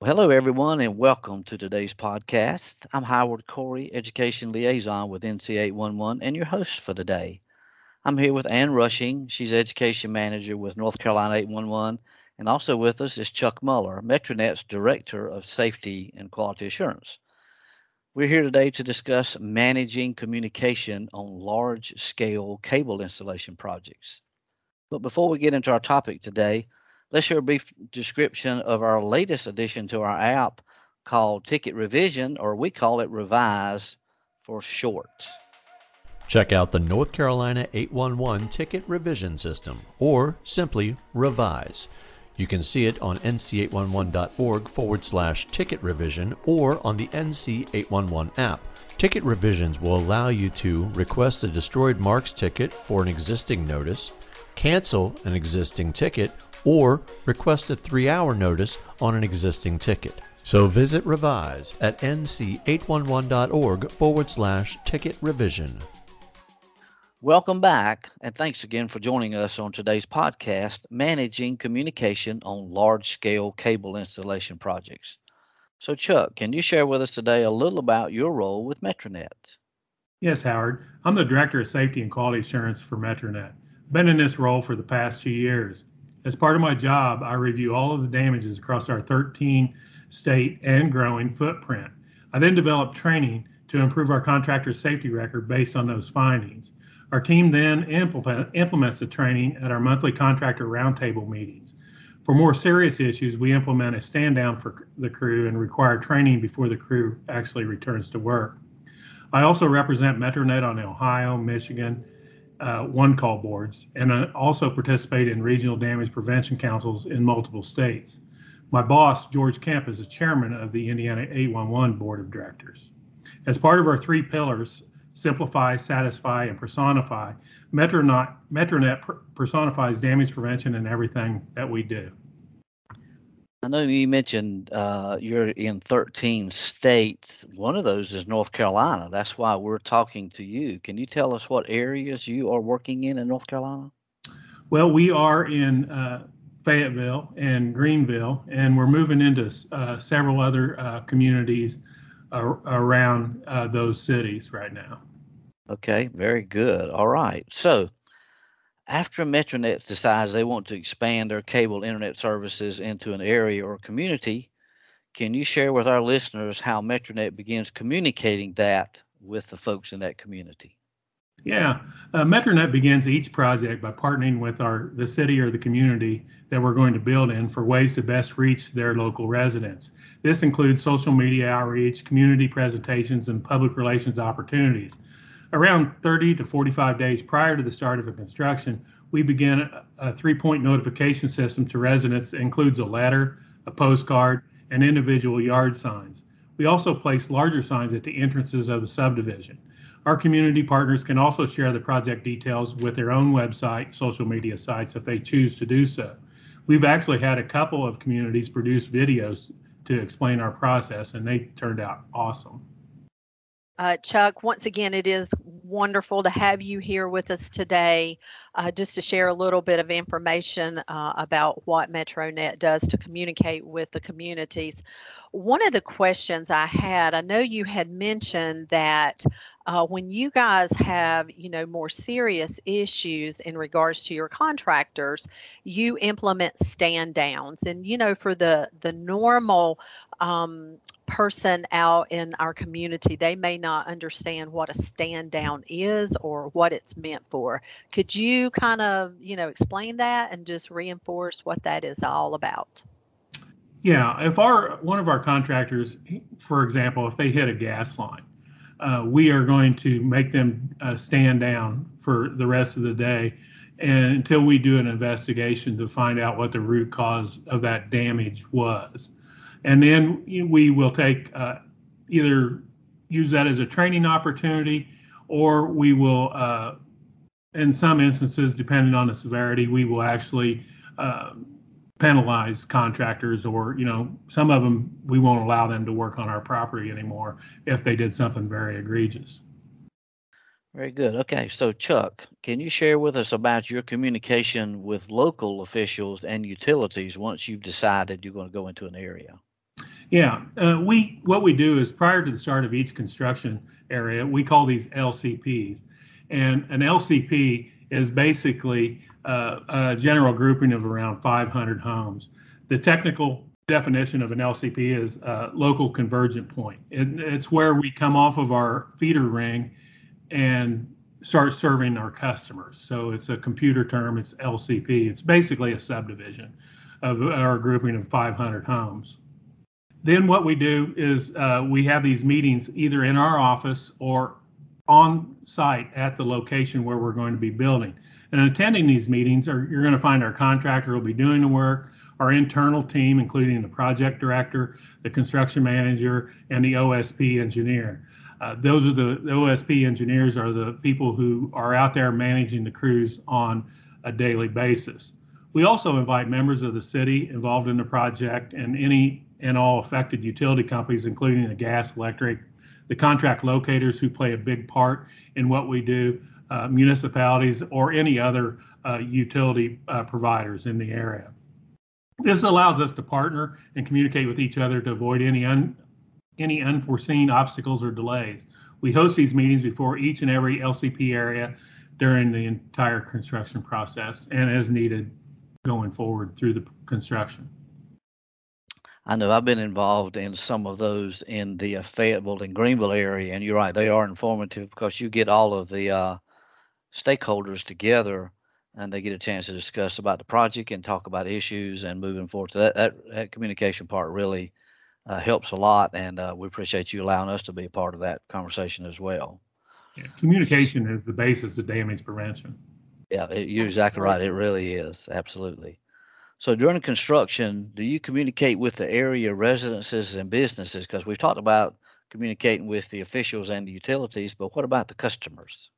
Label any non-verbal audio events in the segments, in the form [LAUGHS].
Well, hello, everyone, and welcome to today's podcast. I'm Howard Corey, Education Liaison with NC 811, and your host for the day. I'm here with Ann Rushing. She's Education Manager with North Carolina 811, and also with us is Chuck Muller, Metronet's Director of Safety and Quality Assurance. We're here today to discuss managing communication on large scale cable installation projects. But before we get into our topic today, Let's hear a brief description of our latest addition to our app called Ticket Revision, or we call it Revise for short. Check out the North Carolina 811 Ticket Revision System, or simply Revise. You can see it on nc811.org forward slash ticket revision or on the NC811 app. Ticket revisions will allow you to request a destroyed marks ticket for an existing notice, cancel an existing ticket, or request a three hour notice on an existing ticket. So visit Revise at nc811.org forward slash ticket revision. Welcome back, and thanks again for joining us on today's podcast Managing Communication on Large Scale Cable Installation Projects. So, Chuck, can you share with us today a little about your role with Metronet? Yes, Howard. I'm the Director of Safety and Quality Assurance for Metronet. Been in this role for the past two years. As part of my job, I review all of the damages across our 13 state and growing footprint. I then develop training to improve our contractor safety record based on those findings. Our team then implement, implements the training at our monthly contractor roundtable meetings. For more serious issues, we implement a stand down for the crew and require training before the crew actually returns to work. I also represent Metronet on Ohio, Michigan, uh, one call boards and I also participate in regional damage prevention councils in multiple states. My boss, George Kemp, is the chairman of the Indiana 811 Board of Directors. As part of our three pillars, simplify, satisfy, and personify, Metronet, Metronet personifies damage prevention in everything that we do. I know you mentioned uh, you're in 13 states. One of those is North Carolina. That's why we're talking to you. Can you tell us what areas you are working in in North Carolina? Well, we are in uh, Fayetteville and Greenville, and we're moving into uh, several other uh, communities ar- around uh, those cities right now. Okay, very good. All right. So, after Metronet decides they want to expand their cable internet services into an area or community, can you share with our listeners how Metronet begins communicating that with the folks in that community? Yeah, uh, Metronet begins each project by partnering with our the city or the community that we're going to build in for ways to best reach their local residents. This includes social media outreach, community presentations, and public relations opportunities around 30 to 45 days prior to the start of a construction, we begin a, three point notification system to residents that includes a letter, a postcard, and individual yard signs. We also place larger signs at the entrances of the subdivision. Our community partners can also share the project details with their own website, social media sites if they choose to do so. We've actually had a couple of communities produce videos to explain our process, and they turned out awesome. Uh, Chuck, once again, it is wonderful to have you here with us today uh, just to share a little bit of information uh, about what MetroNet does to communicate with the communities. One of the questions I had, I know you had mentioned that uh, when you guys have, you know, more serious issues in regards to your contractors, you implement stand downs. And, you know, for the, the normal um, person out in our community, they may not understand what a stand down is or what it's meant for. Could you kind of, you know, explain that and just reinforce what that is all about? Yeah, if our one of our contractors, for example, if they hit a gas line, uh, we are going to make them uh, stand down for the rest of the day and until we do an investigation to find out what the root cause of that damage was. And then we will take uh, either use that as a training opportunity or we will, uh, in some instances, depending on the severity, we will actually uh, penalize contractors or you know some of them we won't allow them to work on our property anymore if they did something very egregious. Very good. Okay so chuck can you share with us about your communication with local officials and utilities once you've decided you're going to go into an area? Yeah, uh, we what we do is prior to the start of each construction area, we call these LCPs, and an LCP is basically uh, a general grouping of around 500 homes. The technical definition of an LCP is a local convergent point. It, it's where we come off of our feeder ring and start serving our customers. So it's a computer term, it's LCP. It's basically a subdivision of our grouping of 500 homes. Then what we do is uh, we have these meetings either in our office or on site at the location where we're going to be building. And attending these meetings, are, you're going to find our contractor will be doing the work, our internal team, including the project director, the construction manager, and the OSP engineer. Uh, those are the, the OSP engineers are the people who are out there managing the crews on a daily basis. We also invite members of the city involved in the project and any and all affected utility companies, including the gas, electric, the contract locators who play a big part in what we do, uh, municipalities, or any other uh, utility uh, providers in the area. This allows us to partner and communicate with each other to avoid any un, any unforeseen obstacles or delays. We host these meetings before each and every LCP area during the entire construction process and as needed going forward through the construction. I know I've been involved in some of those in the Fayetteville and Greenville area, and you're right, they are informative because you get all of the uh, stakeholders together and they get a chance to discuss about the project and talk about issues and moving forward. So that that, that communication part really uh, helps a lot, and uh, we appreciate you allowing us to be a part of that conversation as well. Yeah, communication is the basis of damage prevention. Yeah, it, you're exactly right. It really is. Absolutely. So during construction, do you communicate with the area residences and businesses? Because we've talked about communicating with the officials and the utilities, but what about the customers?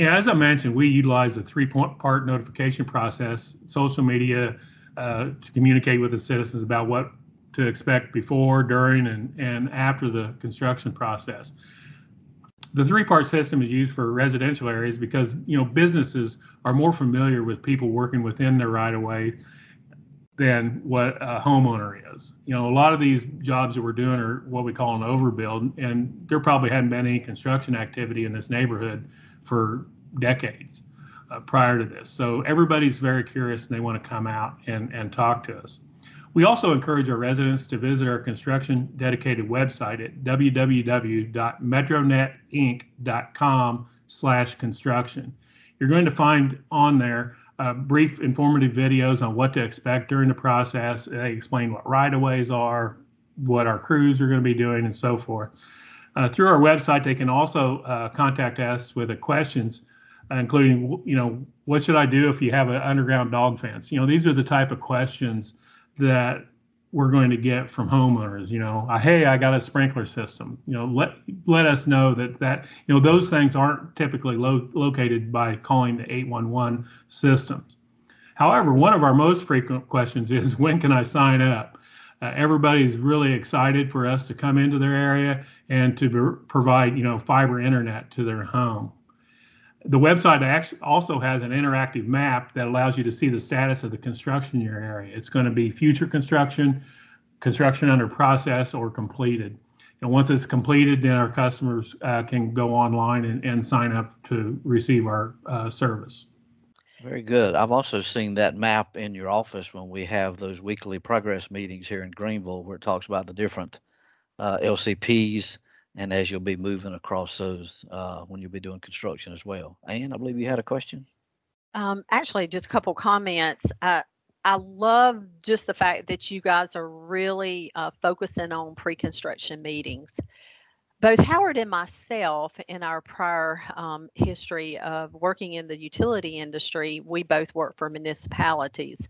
Yeah, as I mentioned, we utilize a three-part notification process: social media uh, to communicate with the citizens about what to expect before, during, and, and after the construction process. The three-part system is used for residential areas because you know businesses are more familiar with people working within their right-of-way than what a homeowner is. You know, a lot of these jobs that we're doing are what we call an overbuild, and there probably hadn't been any construction activity in this neighborhood for decades uh, prior to this. So everybody's very curious and they want to come out and, and talk to us. We also encourage our residents to visit our construction dedicated website at www.metronetinc.com slash construction. You're going to find on there uh, brief informative videos on what to expect during the process. They explain what right-of-ways are, what our crews are going to be doing, and so forth. Uh, through our website, they can also uh, contact us with questions, including, you know, what should I do if you have an underground dog fence? You know, these are the type of questions that we're going to get from homeowners you know hey i got a sprinkler system you know let let us know that that you know those things aren't typically lo- located by calling the 811 systems. However one of our most frequent questions is [LAUGHS] when can i sign up? Uh, everybody's really excited for us to come into their area and to provide you know fiber internet to their home the website also has an interactive map that allows you to see the status of the construction in your area. It's going to be future construction, construction under process, or completed. And once it's completed, then our customers uh, can go online and, and, sign up to receive our uh, service. Very good. I've also seen that map in your office when we have those weekly progress meetings here in Greenville, where it talks about the different uh, LCPs and as you'll be moving across those uh, when you'll be doing construction as well. Ann, I believe you had a question. Um, actually, just a couple comments. Uh, I love just the fact that you guys are really uh, focusing on pre-construction meetings. Both Howard and myself, in our prior um, history of working in the utility industry, we both work for municipalities,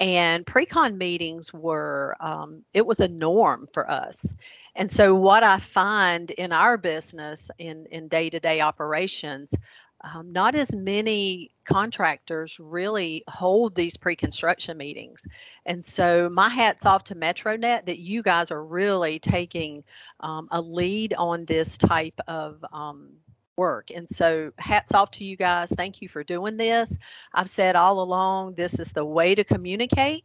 and pre-con meetings were um, it was a norm for us. And so what i find in our business in in day-to-day operations um, not as many contractors really hold these pre-construction meetings. And so my hats off to metronet that you guys are really taking um, a lead on this type of um, work. And so, hats off to you guys. Thank you for doing this. I've said all along, this is the way to communicate.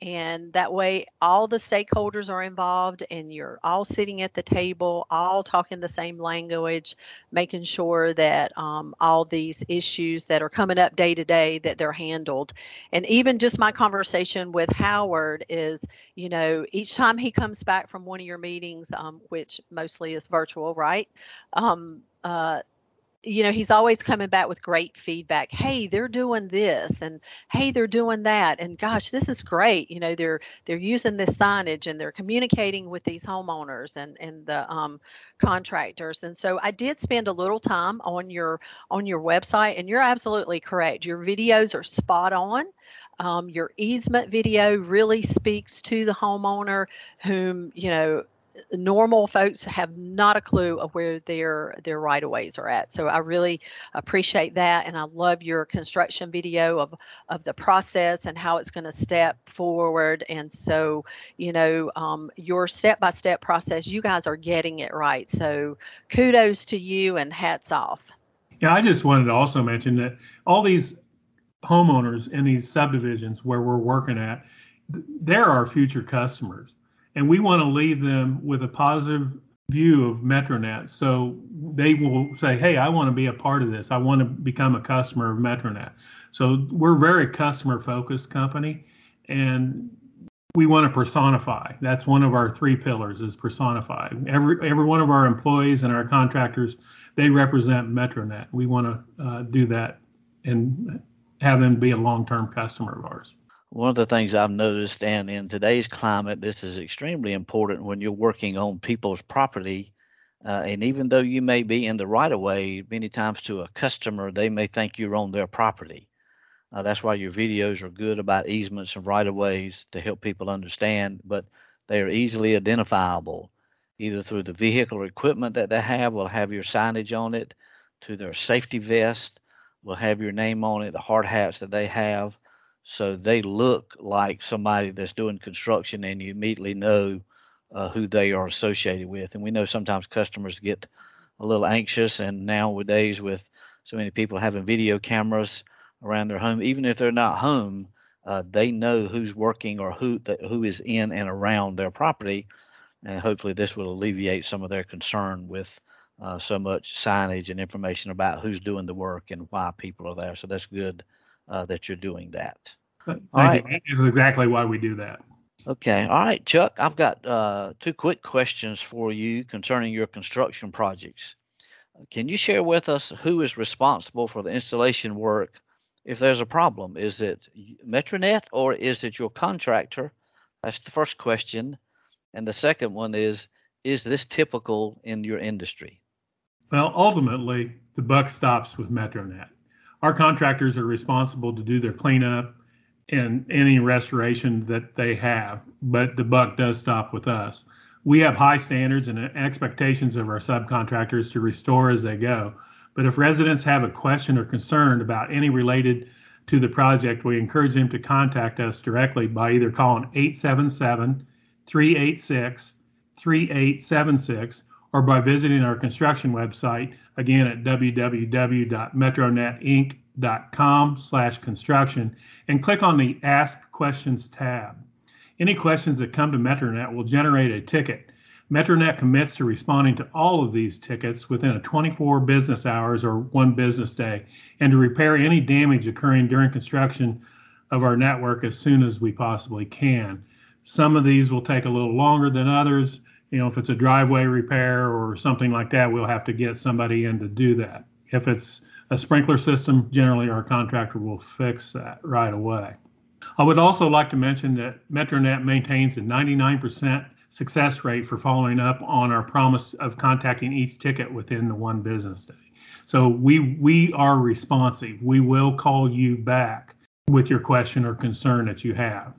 and that way all the stakeholders are involved and you're all sitting at the table all talking the same language making sure that um, all these issues that are coming up day to day that they're handled and even just my conversation with howard is you know each time he comes back from one of your meetings um, which mostly is virtual right um, uh, you know he's always coming back with great feedback. Hey they're doing this and hey they're doing that and gosh this is great you know they're they're using this signage and they're communicating with these homeowners and and the um, contractors. And so i did spend a little time on your on your website and you're absolutely correct. Your videos are spot on. Um, your easement video really speaks to the homeowner whom you know normal folks have not a clue of where their their right of ways are at. So I really appreciate that, and I love your construction video of of the process and how it's going to step forward. And so you know um, your step by step process, you guys are getting it right. So kudos to you and hats off. Yeah, I just wanted to also mention that all these homeowners in these subdivisions where we're working at, they're our future customers and we want to leave them with a positive view of Metronet. So they will say, "Hey, I want to be a part of this. I want to become a customer of Metronet." So we're a very customer focused company, and we want to personify. That's one of our three pillars is personify. Every every one of our employees and our contractors, they represent Metronet. We want to uh, do that and have them be a long term customer of ours. One of the things I've noticed, and in today's climate, this is extremely important when you're working on people's property. Uh, and even though you may be in the right of way, many times to a customer, they may think you're on their property. Uh, that's why your videos are good about easements and right of ways to help people understand, but they are easily identifiable either through the vehicle or equipment that they have, will have your signage on it, to their safety vest, will have your name on it, the hard hats that they have so they look like somebody that's doing construction and you immediately know uh, who they are associated with. And we know sometimes customers get a little anxious and nowadays with so many people having video cameras around their home even if they're not home uh, they know who's working or who who is in and around their property. And hopefully this will alleviate some of their concern with uh, so much signage and information about who's doing the work and why people are there. So that's good uh, that you're doing that. All right. That is exactly why we do that. Okay. All right, Chuck. I've got uh, two quick questions for you concerning your construction projects. Can you share with us who is responsible for the installation work if there's a problem? Is it Metronet or is it your contractor? That's the first question. And the second one is Is this typical in your industry? Well, ultimately, the buck stops with Metronet our contractors are responsible to do their cleanup and any restoration that they have, but the buck does stop with us. We have high standards and expectations of our subcontractors to restore as they go. But if residents have a question or concern about any related to the project, we encourage them to contact us directly by either calling 877 386 3876 or by visiting our construction website again at www.metronetinc.com slash construction and click on the Ask Questions tab. Any questions that come to Metronet will generate a ticket. Metronet commits to responding to all of these tickets within a 24 business hours or one business day and to repair any damage occurring during construction of our network as soon as we possibly can. Some of these will take a little longer than others you know, if it's a driveway repair or something like that, we'll have to get somebody in to do that. If it's a sprinkler system, generally our contractor will fix that right away. I would also like to mention that Metronet maintains a 99% success rate for following up on our promise of contacting each ticket within the one business day. So we we are responsive. We will call you back with your question or concern that you have.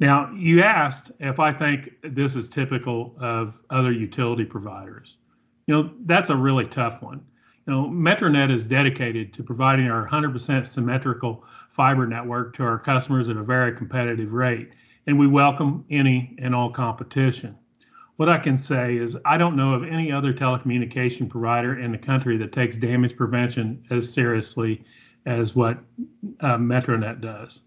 Now, you asked if I think this is typical of other utility providers. You know, that's a really tough one. You know, Metronet is dedicated to providing our 100% symmetrical fiber network to our customers at a very competitive rate, and we welcome any and all competition. What I can say is, I don't know of any other telecommunication provider in the country that takes damage prevention as seriously as what uh, Metronet does.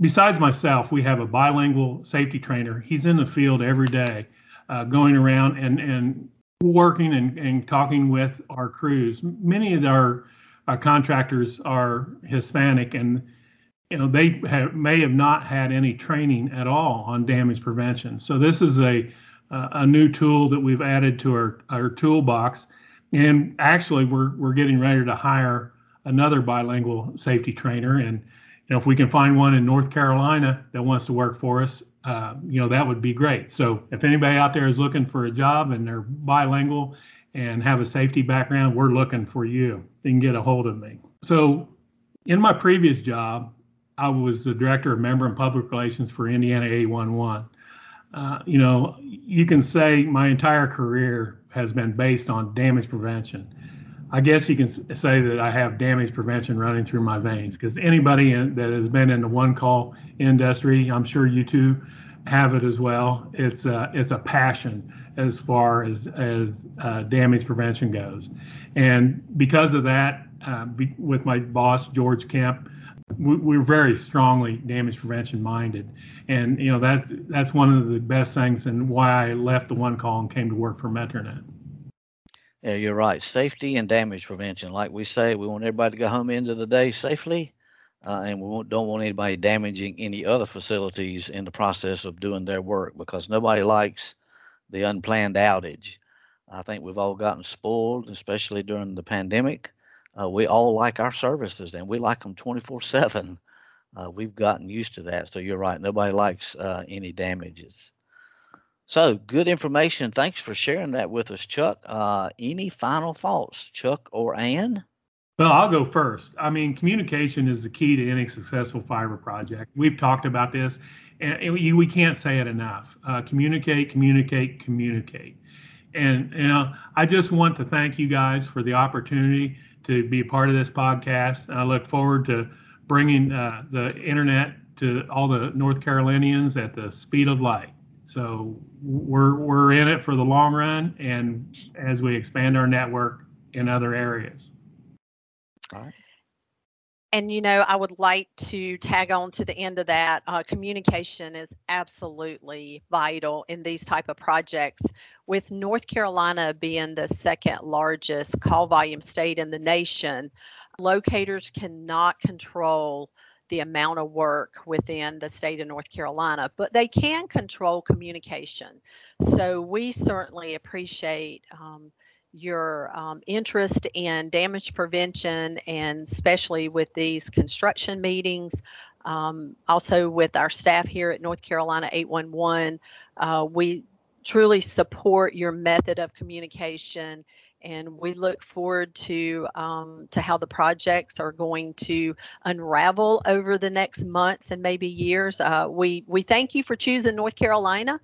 Besides myself, we have a bilingual safety trainer. He's in the field every day, uh, going around and, and working and, and talking with our crews. Many of our, our contractors are Hispanic and you know they have, may have not had any training at all on damage prevention. So this is a a new tool that we've added to our, our toolbox. And actually, we're, we're getting ready to hire another bilingual safety trainer. And know, if we can find one in North Carolina that wants to work for us, uh, you know, that would be great. So if anybody out there is looking for a job and they're bilingual and have a safety background, we're looking for you. They can get a hold of me. So in my previous job, I was the director of member and public relations for Indiana 811. Uh, you know, you can say my entire career has been based on damage prevention. I guess you can say that I have damage prevention running through my veins because anybody in, that has been in the one call industry, I'm sure you too have it as well. It's a, it's a passion as far as as uh, damage prevention goes, and because of that, uh, be, with my boss George Kemp, we, are very strongly damage prevention minded, and you know that that's one of the best things and why I left the one call and came to work for Metronet. Yeah, you're right. Safety and damage prevention, like we say, we want everybody to go home into the day safely, uh, and we don't want anybody damaging any other facilities in the process of doing their work because nobody likes the unplanned outage. I think we've all gotten spoiled, especially during the pandemic uh, we all like our services and we like them 24 7. Uh, we've gotten used to that. So you're right. Nobody likes uh, any damages. So good information. Thanks for sharing that with us, Chuck. Uh, any final thoughts, Chuck or Ann? Well, I'll go first. I mean, communication is the key to any successful fiber project. We've talked about this, and we can't say it enough. Uh, communicate, communicate, communicate. And you know, I just want to thank you guys for the opportunity to be a part of this podcast. I look forward to bringing uh, the internet to all the North Carolinians at the speed of light. So we're we're in it for the long run, and as we expand our network in other areas. All right. And you know, I would like to tag on to the end of that. Uh, communication is absolutely vital in these type of projects. With North Carolina being the second largest call volume state in the nation, locators cannot control the amount of work within the state of North Carolina, but they can control communication. So we certainly appreciate. Um, your um, interest in damage prevention and especially with these construction meetings. Um, also with our staff here at North Carolina 811, uh, we truly support your method of communication and we look forward to um, to how the projects are going to unravel over the next months and maybe years. Uh, we we thank you for choosing North Carolina.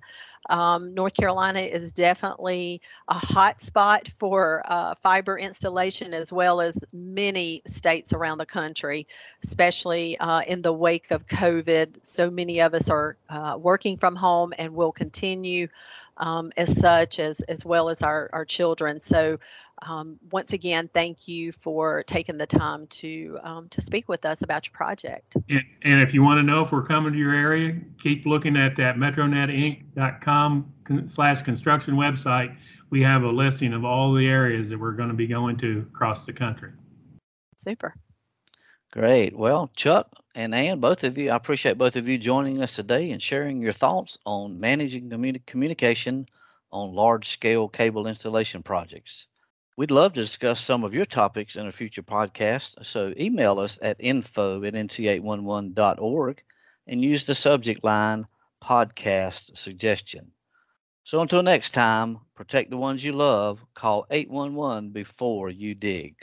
Um, North Carolina is definitely a hot spot for uh, fiber installation, as well as many states around the country, especially uh, in the wake of COVID. So many of us are uh, working from home and will continue um, as such, as as well as our our children. So. Um, once again, thank you for taking the time to um, to speak with us about your project. And, and, if you want to know if we're coming to your area, keep looking at that metronetinc.com slash construction website. We have a listing of all the areas that we're going to be going to across the country. Super. Great. Well, Chuck and Ann, both of you, I appreciate both of you joining us today and sharing your thoughts on managing communi- communication on large scale cable installation projects. We'd love to discuss some of your topics in a future podcast, so email us at info at nc811.org and use the subject line podcast suggestion. So until next time, protect the ones you love, call 811 before you dig.